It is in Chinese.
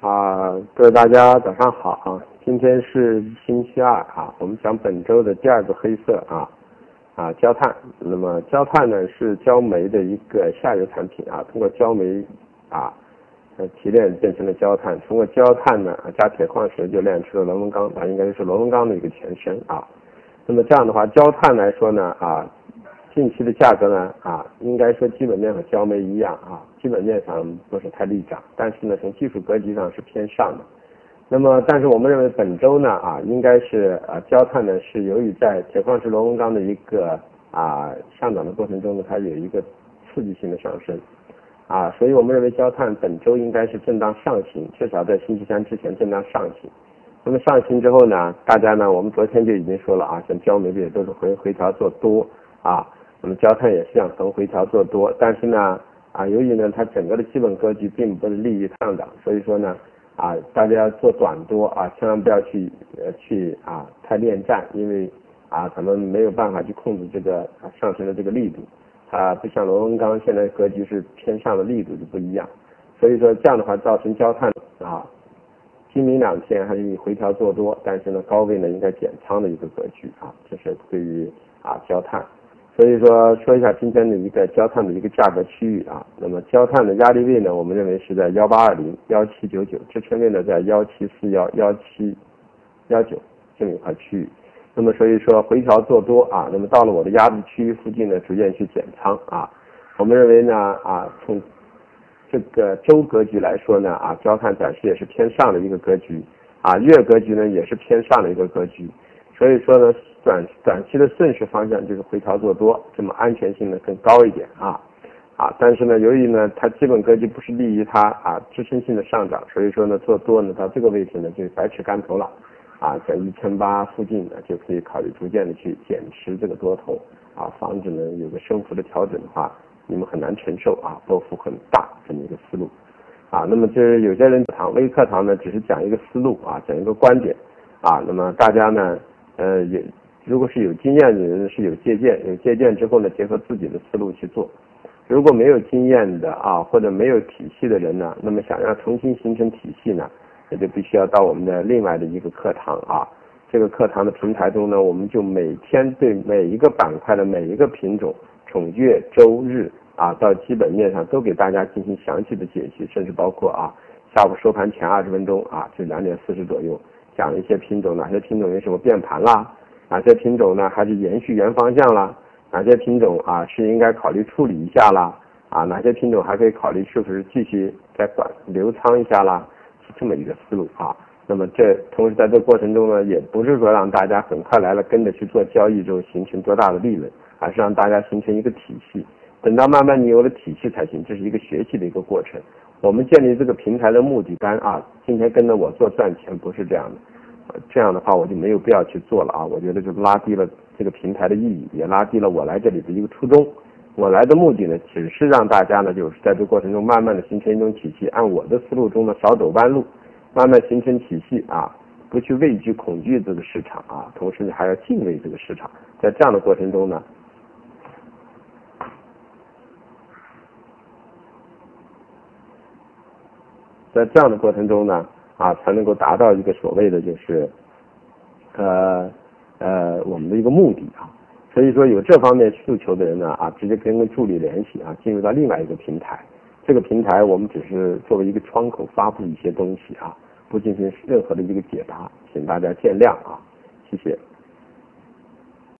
啊，各位大家早上好啊！今天是星期二啊，我们讲本周的第二个黑色啊啊焦炭。那么焦炭呢是焦煤的一个下游产品啊，通过焦煤啊呃提炼变成了焦炭，通过焦炭呢加铁矿石就炼出了螺纹钢，啊应该就是螺纹钢的一个前身啊。那么这样的话，焦炭来说呢啊。近期的价格呢，啊，应该说基本面和焦煤一样啊，基本面上不是太利涨，但是呢，从技术格局上是偏上的。那么，但是我们认为本周呢，啊，应该是啊，焦炭呢是由于在铁矿石螺纹钢的一个啊上涨的过程中呢，它有一个刺激性的上升，啊，所以我们认为焦炭本周应该是震荡上行，至少在星期三之前震荡上行。那么上行之后呢，大家呢，我们昨天就已经说了啊，像焦煤这些都是回回调做多啊。那么焦炭也是想横回调做多，但是呢，啊，由于呢它整个的基本格局并不是利于上涨，所以说呢，啊，大家做短多啊，千万不要去呃去啊太恋战，因为啊咱们没有办法去控制这个上升的这个力度，啊不像螺纹钢现在格局是偏上的力度就不一样，所以说这样的话造成焦炭啊今明两天还是以回调做多，但是呢高位呢应该减仓的一个格局啊，这是对于啊焦炭。所以说，说一下今天的一个焦炭的一个价格区域啊。那么焦炭的压力位呢，我们认为是在幺八二零、幺七九九，支撑位呢在幺七四幺、幺七幺九这么一块区域。那么所以说回调做多啊，那么到了我的压力区域附近呢，逐渐去减仓啊。我们认为呢啊，从这个周格局来说呢啊，焦炭暂时也是偏上的一个格局啊，月格局呢也是偏上的一个格局。所以说呢。短短期的顺势方向就是回调做多，这么安全性呢更高一点啊啊！但是呢，由于呢它基本格局不是利于它啊支撑性的上涨，所以说呢做多呢到这个位置呢就是百尺竿头了啊，在一千八附近呢就可以考虑逐渐的去减持这个多头啊，防止呢有个升幅的调整的话，你们很难承受啊波幅很大这么一个思路啊。那么就是有些人堂微课堂呢只是讲一个思路啊，讲一个观点啊，那么大家呢呃也。如果是有经验的人，是有借鉴，有借鉴之后呢，结合自己的思路去做；如果没有经验的啊，或者没有体系的人呢，那么想要重新形成体系呢，那就必须要到我们的另外的一个课堂啊。这个课堂的平台中呢，我们就每天对每一个板块的每一个品种，从月、周、日啊到基本面上都给大家进行详细的解析，甚至包括啊下午收盘前二十分钟啊，就两点四十左右讲一些品种，哪些品种有什么变盘啦。哪些品种呢？还是延续原方向啦？哪些品种啊是应该考虑处理一下啦？啊，哪些品种还可以考虑是不是继续再短留仓一下啦？是这么一个思路啊。那么这同时在这过程中呢，也不是说让大家很快来了跟着去做交易之后形成多大的利润，而是让大家形成一个体系。等到慢慢你有了体系才行，这是一个学习的一个过程。我们建立这个平台的目的单啊，今天跟着我做赚钱不是这样的。这样的话，我就没有必要去做了啊！我觉得就拉低了这个平台的意义，也拉低了我来这里的一个初衷。我来的目的呢，只是让大家呢，就是在这过程中慢慢的形成一种体系，按我的思路中呢，少走弯路，慢慢形成体系啊，不去畏惧恐惧这个市场啊，同时你还要敬畏这个市场。在这样的过程中呢，在这样的过程中呢。啊，才能够达到一个所谓的就是，呃呃，我们的一个目的啊。所以说有这方面诉求的人呢，啊，直接跟助理联系啊，进入到另外一个平台。这个平台我们只是作为一个窗口发布一些东西啊，不进行任何的一个解答，请大家见谅啊，谢谢。